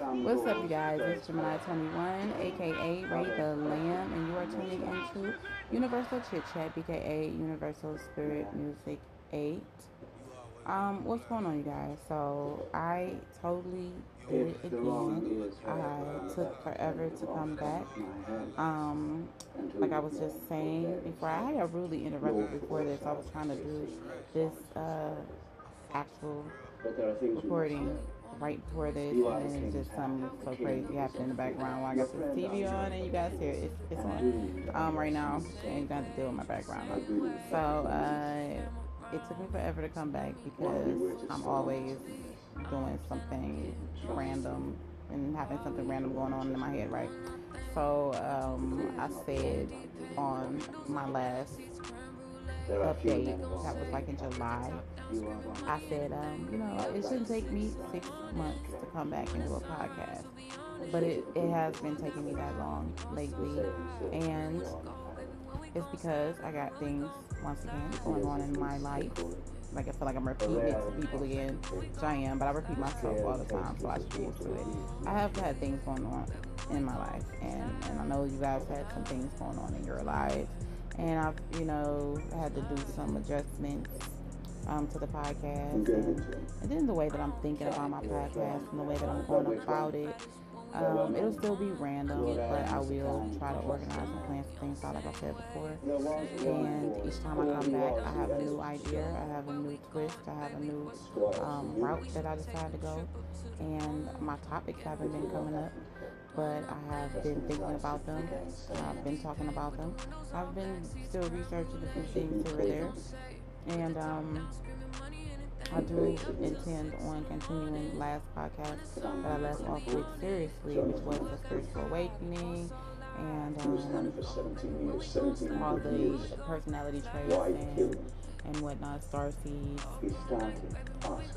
What's up, you guys? It's Gemini 21, aka Ray the Lamb, and you are tuning into Universal Chit Chat, aka Universal Spirit Music 8. Um, what's going on, you guys? So, I totally did it again. I took forever to come back. Um, like I was just saying before, I got really interrupted before this. I was trying to do this uh, actual recording right before this, and then just something so crazy happened in the background while I got the TV on, and you guys hear it. It's, it's on um, right now, and you got to deal with my background. So uh, it took me forever to come back because I'm always doing something random and having something random going on in my head, right? So um, I said on my last update that was like in July. I said, um, you know, it shouldn't take me six months to come back and do a podcast, but it, it has been taking me that long lately, and it's because I got things once again going on in my life. Like I feel like I'm repeating it to people again, which I am, but I repeat myself all the time, so I should be used to it. I have had things going on in my life, and, and I know you guys had some things going on in your lives and I've you know had to do some adjustments um, to the podcast, and, and, then the way that I'm thinking about my podcast and the way that I'm going about it. Um, it'll still be random, but I will try to organize and plan some things out, like I said before. And each time I come back, I have a new idea, I have a new twist, I have a new um, route that I decide to go, and my topics haven't been coming up but I have been thinking about them. I've been talking about them. I've been still researching few things or there. And um, I do intend on continuing last podcast that I left off with seriously, which was the spiritual awakening and um, all the personality traits and and whatnot, star seeds.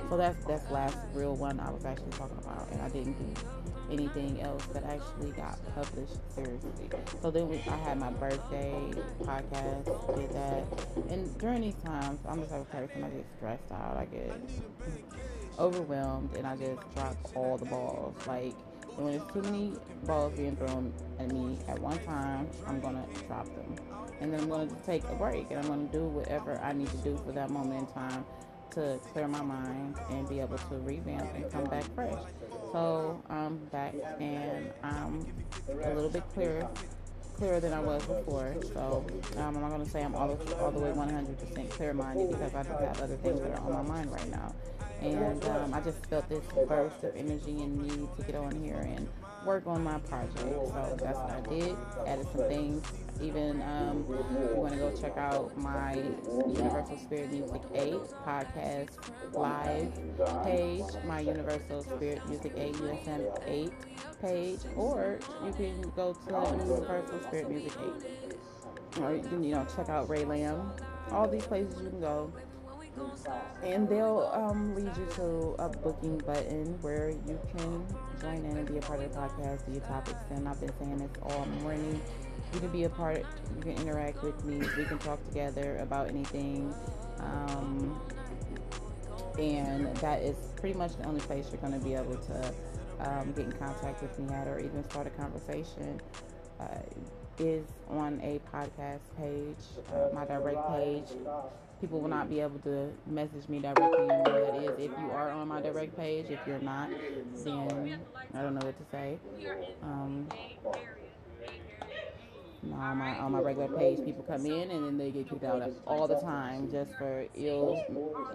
So that's that's last real one I was actually talking about, and I didn't do anything else that actually got published seriously. So then we, I had my birthday podcast, did that, and during these times, I'm just like a person. I get stressed out, I get overwhelmed, and I just drop all the balls, like. And when there's too many balls being thrown at me at one time, I'm gonna drop them. And then I'm gonna take a break and I'm gonna do whatever I need to do for that moment in time to clear my mind and be able to revamp and come back fresh. So I'm back and I'm a little bit clearer clearer than I was before. So um, I'm not going to say I'm all, all the way 100% clear minded because I just have other things that are on my mind right now and um, I just felt this burst of energy and need to get on here and work on my project. So that's what I did. Added some things. Even um, you want to go check out my Universal Spirit Music 8 podcast live page, my Universal Spirit Music 8 USM 8 page, or you can go to Universal Spirit Music 8. Or you can, you know, check out Ray Lamb. All these places you can go and they'll um, lead you to a booking button where you can join in and be a part of the podcast, do your topics. And I've been saying this all morning. You can be a part, you can interact with me, we can talk together about anything. Um, and that is pretty much the only place you're going to be able to um, get in contact with me at or even start a conversation. Uh, is on a podcast page, uh, my direct page people will not be able to message me directly. You know that is. If you are on my direct page, if you're not, then I don't know what to say. Um, on my on my regular page, people come in and then they get kicked out all the time just for ill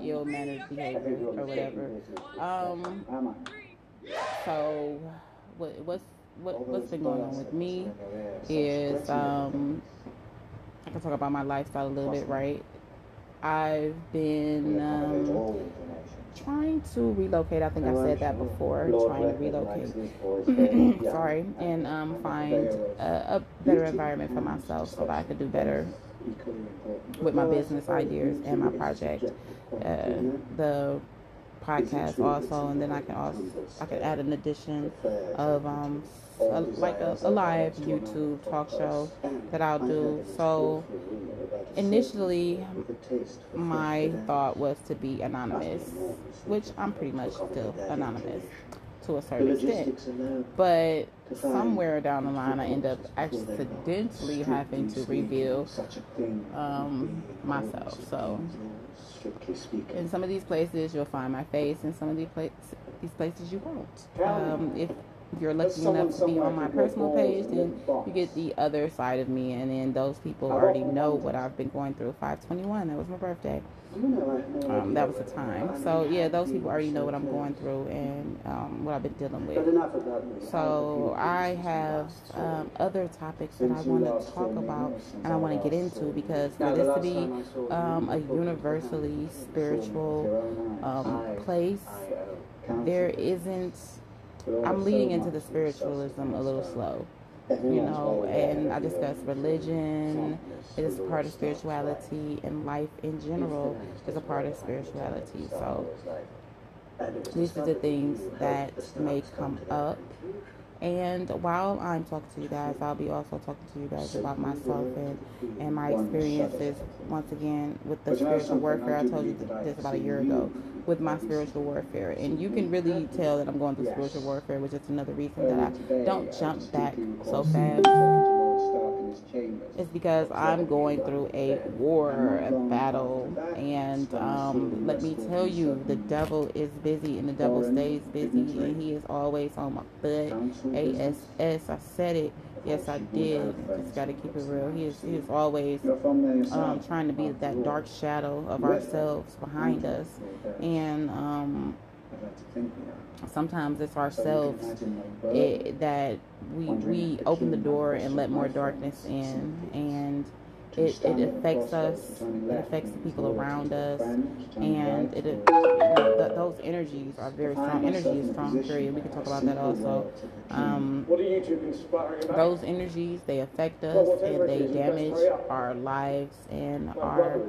ill mannered behavior or whatever. Um, so what what's what what's been going on with me is um, I can talk about my lifestyle a little bit, right? I've been um, trying to relocate. I think I've said that before. Trying to relocate. Sorry, and um, find a, a, better environment for myself so that I could do better with my business ideas and my project. Uh, the podcast also, and then I can also I can add an addition of um, a, like a, a live YouTube talk show that I'll do. So initially, my thought was to be anonymous, which I'm pretty much still anonymous to a certain extent. But somewhere down the line, I end up accidentally having to reveal um, myself. So, in some of these places, you'll find my face. In some of these places, these places you won't. Um, if you're lucky enough to be on my personal page, then you get the other side of me, and then those people already know what I've been going through. 521, that was my birthday. Um, that was the time. So yeah, those people already know what I'm going through and um, what I've been dealing with. So I have um, other topics that I want to talk about and I want to get into because for this to be um, a universally spiritual um, place, there isn't. I'm leading into the spiritualism a little slow you know, and I discuss religion. It is a part of spirituality, and life in general is a part of spirituality. So these are the things that may come up. And while I'm talking to you guys, I'll be also talking to you guys about myself and, and my experiences once again with the spiritual warfare. I told you this about a year ago with my spiritual warfare. And you can really tell that I'm going through spiritual warfare, which is another reason that I don't jump back so fast. It's because I'm going through a war, a battle, and um, let me tell you, the devil is busy, and the devil stays busy, and he is always on my butt. ASS, I said it. Yes, I did. Just got to keep it real. He is, he is always um, trying to be that dark shadow of ourselves behind us, and um, sometimes it's ourselves it, that we we open the door and let more darkness in, and it, it affects us, it affects the people around us, and it, it those energies are very strong. Energy is strong, period. We can talk about that also. Um, those energies, they affect us and they damage our lives and our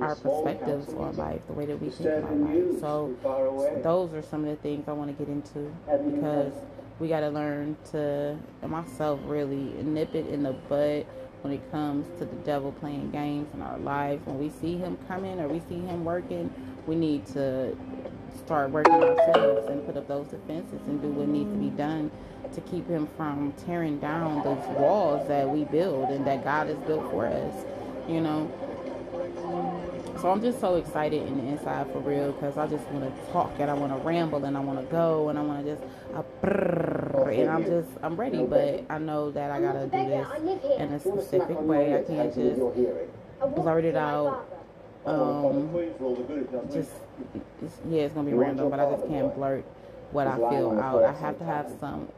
our perspectives on life, the way that we think about life. So those are some of the things I want to get into because we got to learn to, myself really, nip it in the bud when it comes to the devil playing games in our lives. When we see him coming or we see him working, we need to start working ourselves and put up those defenses and do what needs to be done to keep him from tearing down those walls that we build and that God has built for us, you know. So I'm just so excited in the inside for real because I just want to talk and I want to ramble and I want to go and I want to just uh, and I'm just I'm ready, but I know that I gotta do this in a specific way. I can't just blurt it out. Um, just yeah, it's gonna be random, but I just can't blurt what I feel out. I have to have some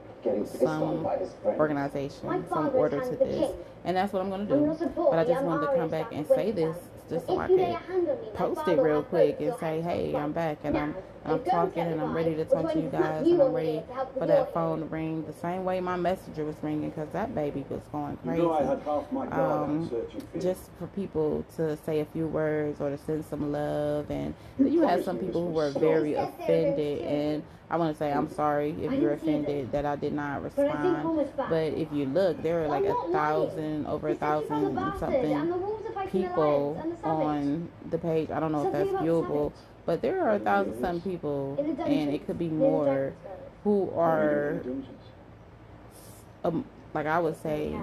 some organization, some order to this, and that's what I'm gonna do. But I just wanted to come back and say this just so I can post it real quick and say, hey, I'm back and I'm I'm talking and I'm ready to talk to you guys and I'm ready for that phone to ring the same way my messenger was ringing because that baby was going crazy. Um, just for people to say a few words or to send some love and you had some people who were very offended and I want to say I'm sorry if you're offended that I did not respond. But if you look, there are like a thousand, over a thousand something people on the page. I don't know if that's viewable, but there are a thousand some people, and it could be more, who are, um, like I would say,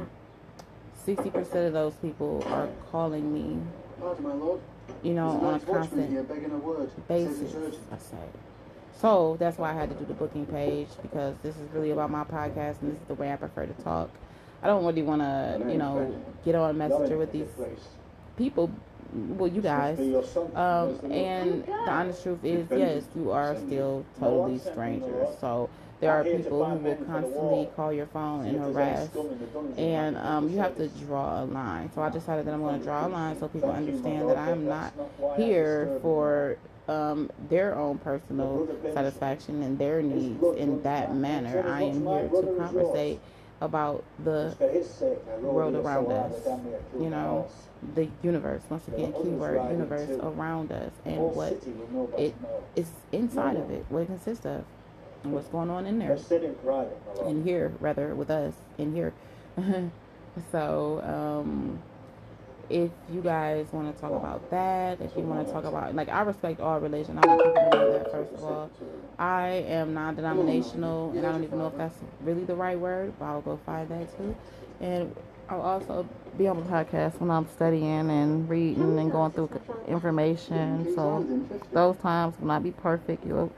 sixty percent of those people are calling me. You know, on a constant basis. I say. So that's why I had to do the booking page because this is really about my podcast and this is the way I prefer to talk. I don't really want to, you know, get on messenger with these people well, you guys. Um, and the honest truth is, yes, you. are still totally strangers. So there are people who will constantly call your phone and harass, and um, you have to draw a line. So I decided that I'm going to draw a line so people understand that I'm not here for um, their own personal satisfaction and their needs in that manner. I am here to conversate about the world around us, you know, the universe, once again, keyword universe around us and what it is inside of it, what it consists of, and what's going on in there. In here, rather, with us, in here. so, um, if you guys want to talk about that, if you want to talk about like I respect all religion. I want people to know that first of all. I am non-denominational, and I don't even know if that's really the right word, but I'll go find that too. And I'll also be on the podcast when I'm studying and reading and going through information. So those times will not be perfect. You'll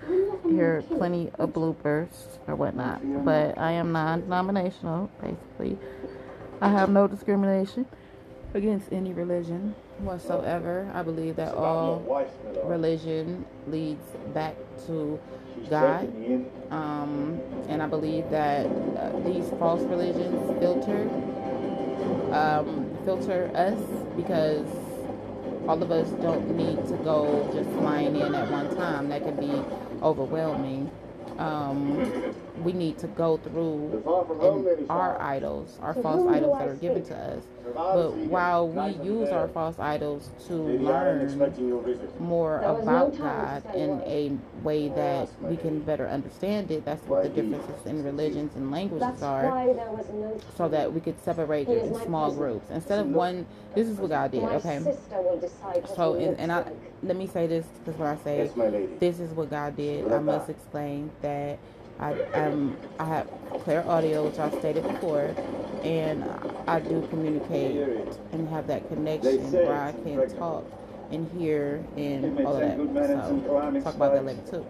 hear plenty of bloopers or whatnot. But I am non-denominational, basically. I have no discrimination against any religion whatsoever. I believe that all religion leads back to God. Um, and I believe that uh, these false religions filter um, filter us because all of us don't need to go just flying in at one time. That can be overwhelming um, we need to go through our idols, our false idols that are given to us. But while we use our false idols to learn more about God in a way that we can better understand it, that's what the differences in religions and languages are, so that we could separate it in small groups. Instead of one. This is what God did, okay? So, and, and I let me say this because when I say. This is what God did, I must explain that I um I have Clairaudio, which I've stated before, and I do communicate and have that connection where I can talk and hear and all of that. So talk about that later too.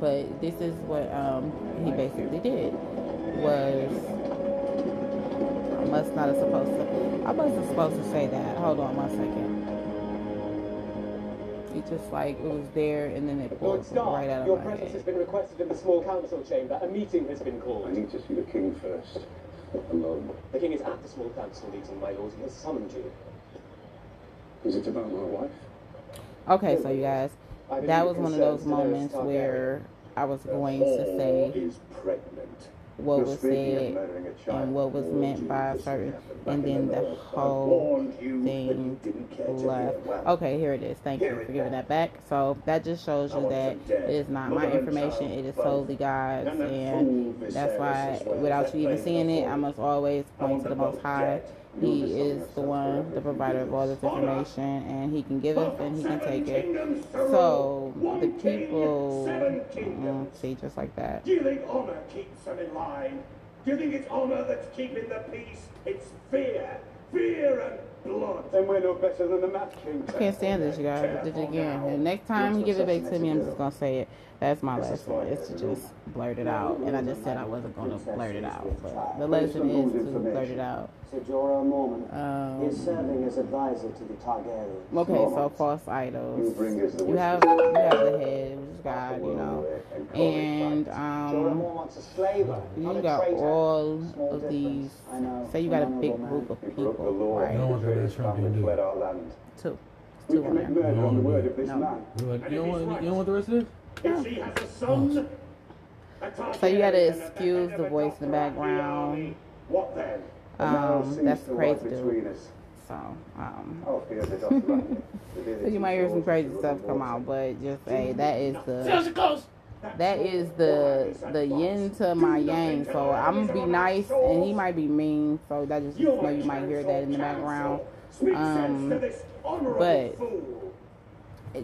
But this is what um he basically did was I must not have supposed to I wasn't supposed to say that. Hold on one second just like it was there and then it pulled right out of your my presence head. has been requested in the small council chamber. A meeting has been called. I need to see the king first. Alone. The king is at the small council meeting, my lord. He has summoned you. Is it about my wife? Okay, so you guys, that was one of those moments where I was going to say is pregnant. What was said and what was meant by a certain, and then the whole thing left. Okay, here it is. Thank you for giving that back. So that just shows you that it is not my information. It is solely God's, and that's why, without you even seeing it, I must always point to the Most High. He is the one, the provider of all this information, and He can give it and He can take it. So the people, mm, see, just like that. Do you think honor keeps them in line? Do you think it's honor that's keeping the peace? It's fear. Fear and blood. Then we're no better than the Mad King. I can't stand this, you guys. Did it again. And next time you give it back to me, I'm just gonna say it. That's my lesson. It's to just blurt it out. And I just said I wasn't gonna blurt it out, but the lesson is to blurt it out. Sir Jorah Mormont Um, is serving as advisor to the Targaryens. Okay, so false idols. You bring us the You have you have the head, which is God, you know, and um, Mormon wants a slave. not you a got traitor. all of these. difference. Say you got a big group of He broke the people, law. right? No one can let Trump and do fled it. our land. Two, two on there. murder on the word of this No. You want, you don't want, you don't want the rest of this? So you gotta excuse the voice in the background. Um, that's crazy do. So, um, so you might hear some crazy stuff come out, but just say that is the that is the the yin to my yang. So I'm gonna be nice, and he might be mean. So that just you know you might hear that in the background. Um, but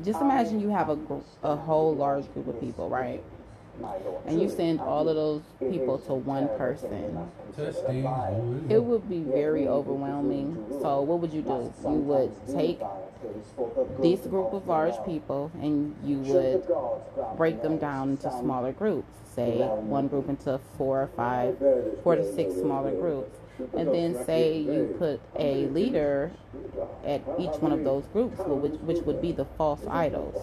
just um, imagine you have a gr- a whole large group of people, right? And you send all of those people to one person. It would be very overwhelming. So what would you do? You would take this group of large people and you would break them down into smaller groups. Say one group into four or five, four to six smaller groups. And then say you put a leader at each one of those groups, which, which would be the false idols.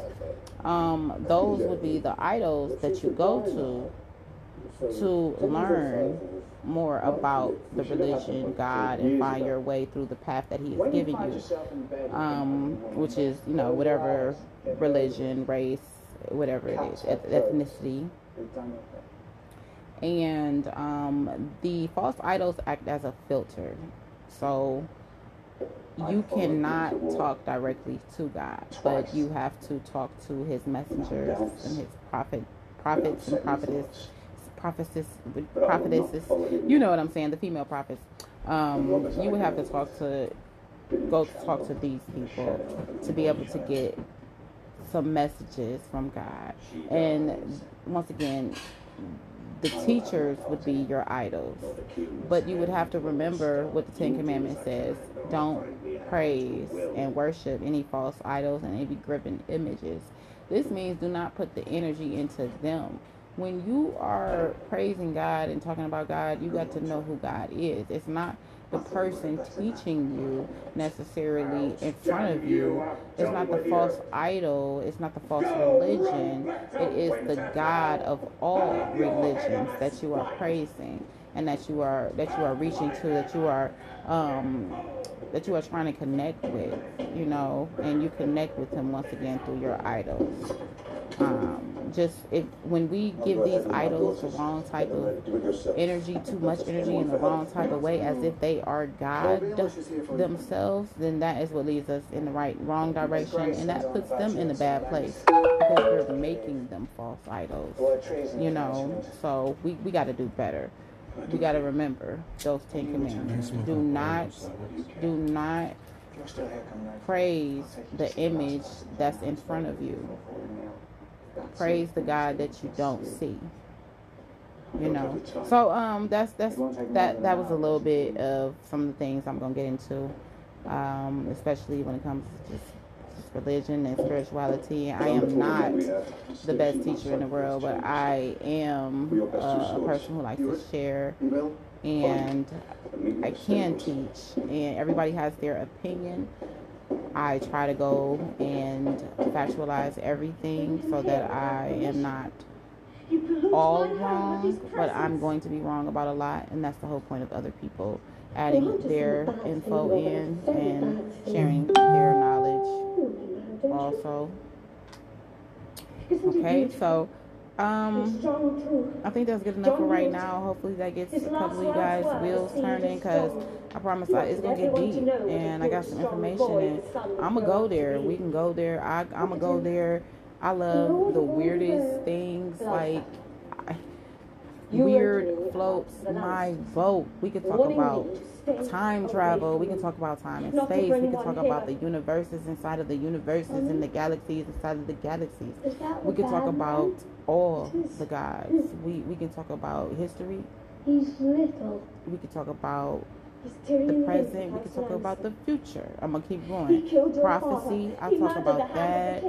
Um, those would be the idols that you go to to learn more about the religion, God, and find your way through the path that He has given you, um, which is, you know, whatever religion, race, whatever it is, ethnicity. And um, the false idols act as a filter. So you cannot talk directly to God, but you have to talk to His messengers and His prophet, prophets and prophetess, prophetess, prophetesses. You know what I'm saying? The female prophets. Um, you would have to talk to go talk to these people to be able to get some messages from God. And once again, the teachers would be your idols. But you would have to remember what the Ten Commandments says. Don't praise and worship any false idols and any graven images. This means do not put the energy into them. When you are praising God and talking about God, you got to know who God is. It's not the person teaching you necessarily in front of you. It's not the false idol. It's not the false religion. It is the God of all religions that you are praising and that you are that you are reaching to. That you are um, that you are trying to connect with. You know, and you connect with Him once again through your idols. Um, just if when we give these idols the wrong type of energy, too much energy in the wrong type of way, as if they are God themselves, then that is what leads us in the right wrong direction, and that puts them in a bad place because we're making them false idols. You know, so we we got to do better. We got to remember those Ten Commandments. Do not, do not praise the image that's in front of you praise the God that you don't see. You know. So um that's that's that that was a little bit of some of the things I'm gonna get into. Um, especially when it comes to just, religion and spirituality. I am not the best teacher in the world, but I am uh, a person who likes to share and I can teach and everybody has their opinion I try to go and factualize everything so that I am not all wrong, but I'm going to be wrong about a lot, and that's the whole point of other people adding their info in and sharing their knowledge also. Okay, so um, I think that's good enough for right now. Hopefully that gets a couple of you guys wheels turning because I promise I, it's gonna get deep and I got some information and I'm gonna go there. We can go there. I, I'm gonna go there. I love the weirdest things like weird floats my boat. We could talk about time travel. We can talk about time and space. We can talk about the universes inside of the universes and the galaxies inside of the galaxies. We can talk about all the gods. We we can talk about history. He's little. We can talk about the present. We can talk about the future. I'm gonna keep going. Prophecy. I talk about that.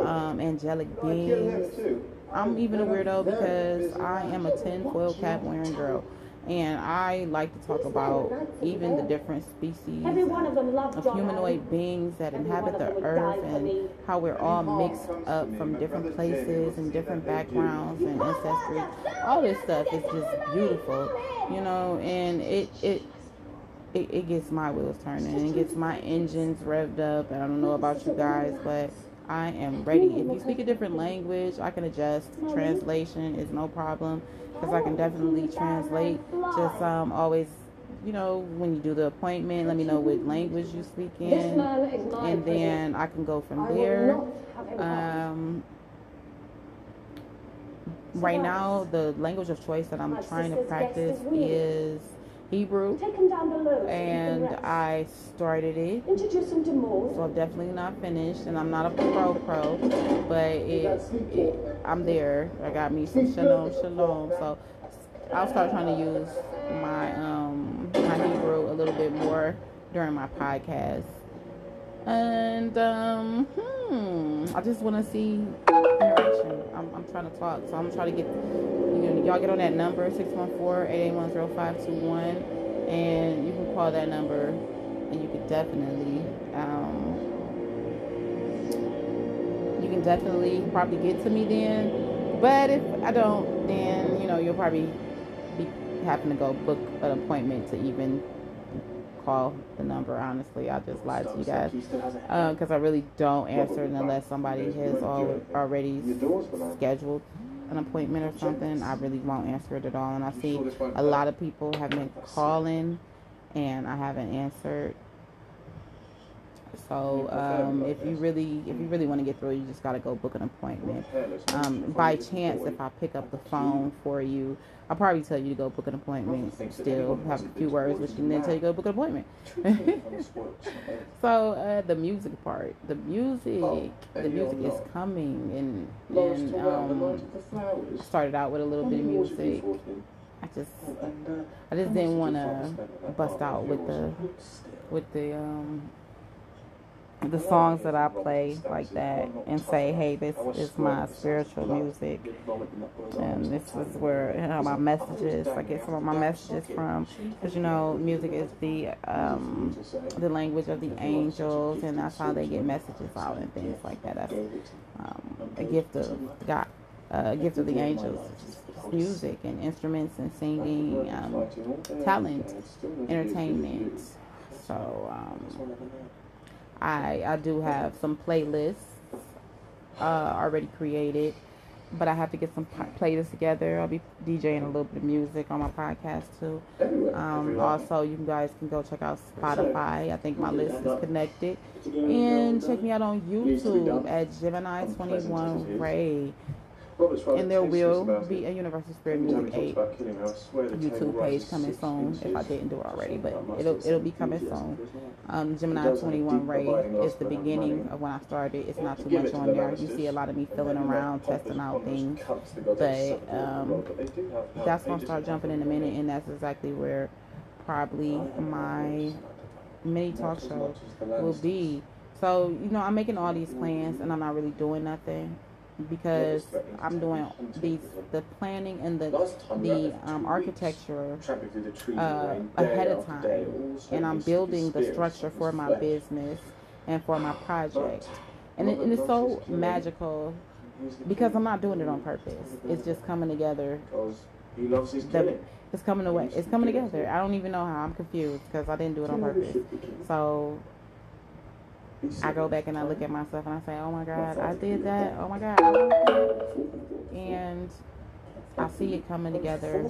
Um, angelic beings. I'm even a weirdo because I am a tinfoil cap wearing girl. And I like to talk about even the different species of humanoid beings that inhabit the earth and how we're all mixed up from different places and different backgrounds and ancestry. All this stuff is just beautiful, you know, and it, it, it, it gets my wheels turning and it gets my engines revved up. And I don't know about you guys, but I am ready. If you speak a different language, I can adjust. Translation is no problem because I can definitely translate. Just um, always, you know, when you do the appointment, let me know what language you speak in, and then I can go from there. Um, right now, the language of choice that I'm trying to practice is Hebrew, and I started it. Introduce him to Maud. So I'm definitely not finished, and I'm not a pro pro, but it, it I'm there. I got me some shalom shalom. So I'll start trying to use my um my Hebrew a little bit more during my podcast. And um, hmm, I just want to see interaction. I'm, I'm trying to talk, so I'm trying to get you know y'all get on that number 614-881-0521, and you can call that number, and you can definitely um, you can definitely probably get to me then. But if I don't, then you know you'll probably be having to go book an appointment to even call the number. Honestly, I just lied to you guys because uh, I really don't answer it unless somebody has al- already scheduled an appointment or something. I really won't answer it at all. And I see a lot of people have been calling, and I haven't answered. So um, if you really if you really want to get through, you just gotta go book an appointment. Um, by chance, if I pick up the phone for you, I'll probably tell you to go book an appointment. Still have a few words with you, and then tell you to go book an appointment. so uh, the music part, the music, the music is coming, and and um, started out with a little bit of music. I just I just didn't want to bust out with the with the um the songs that I play like that and say, hey, this is my spiritual music, and this is where you know my messages. I get some of my messages from, because you know, music is the um, the language of the angels, and that's how they get messages out and things like that. That's um, a gift of God, a gift of the angels. Music and instruments and singing, um, talent, entertainment. So. I I do have some playlists uh, already created, but I have to get some playlists together. I'll be DJing a little bit of music on my podcast too. Um, also, you guys can go check out Spotify. I think my list is connected, and check me out on YouTube at Gemini Twenty One Ray and there will be a Universal Spirit Music 8 YouTube page coming soon if I didn't do it already, but it'll it'll be coming soon. Um, Gemini 21 Ray is the beginning of when I started. It's not too much on there. You see a lot of me filling around, testing out things, but um, that's gonna start jumping in a minute, and that's exactly where probably my mini talk show will be. So you know, I'm making all these plans, and I'm not really doing nothing because I'm doing these the planning and the the um, architecture uh, ahead of time, and I'm building the structure for my business and for my project, and, it, and it's so magical because I'm not doing it on purpose. It's just coming together. The, it's coming away. It's coming together. I don't even know how. I'm confused because I didn't do it on purpose. So I go back and I look at myself and I say, oh my God, I did that. Oh my God. And I see it coming together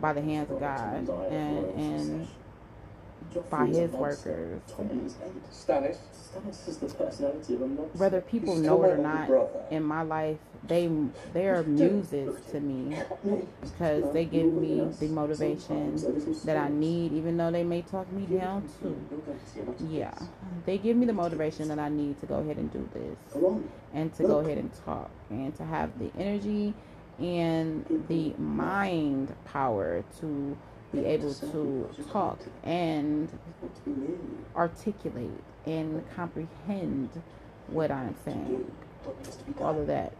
by the hands of God and, and by His workers. Whether people know it or not, in my life, they they are muses to me because they give me the motivation that I need, even though they may talk me down too. Yeah, they give me the motivation that I need to go ahead and do this and to go ahead and talk and to have the energy and the mind power to be able to talk and articulate and comprehend what I'm saying. All of that.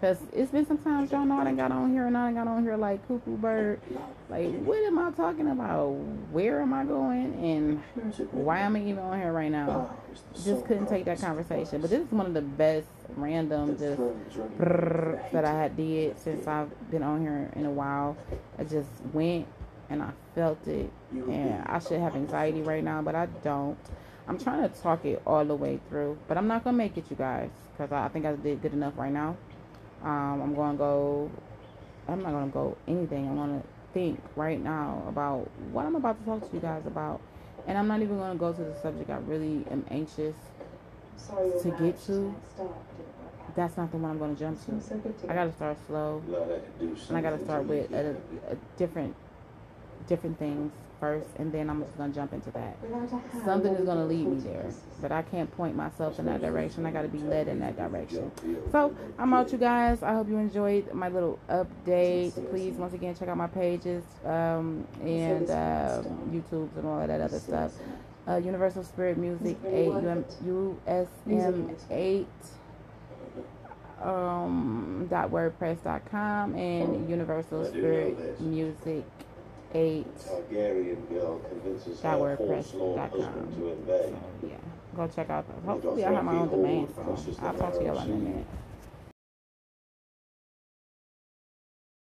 Because it's been sometimes y'all know I done got on here and I done got on here like cuckoo bird. Like, what am I talking about? Where am I going? And why am I even on here right now? Just couldn't take that conversation. But this is one of the best random just that I had did since I've been on here in a while. I just went and I felt it. And I should have anxiety right now, but I don't. I'm trying to talk it all the way through, but I'm not gonna make it, you guys, because I think I did good enough right now. Um, I'm gonna go. I'm not gonna go anything. I'm gonna think right now about what I'm about to talk to you guys about, and I'm not even gonna go to the subject I really am anxious to get to. That's not the one I'm gonna jump to. I gotta start slow, and I gotta start with a, a different, different things first, and then I'm just gonna jump into that. Something is gonna lead me there, but I can't point myself in that direction. I gotta be led in that direction. So I'm out, you guys. I hope you enjoyed my little update. Please, once again, check out my pages um, and uh, YouTube and all of that other stuff. Uh, Universal Spirit Music 8, USM 8 um, dot wordpress.com and Universal Spirit Music 8 Targaryen girl convinces dot her horse lord wordpress.com. husband to invade. So, yeah, go check out those. Hopefully, I have my own domain. So I'll talk to y'all in a minute.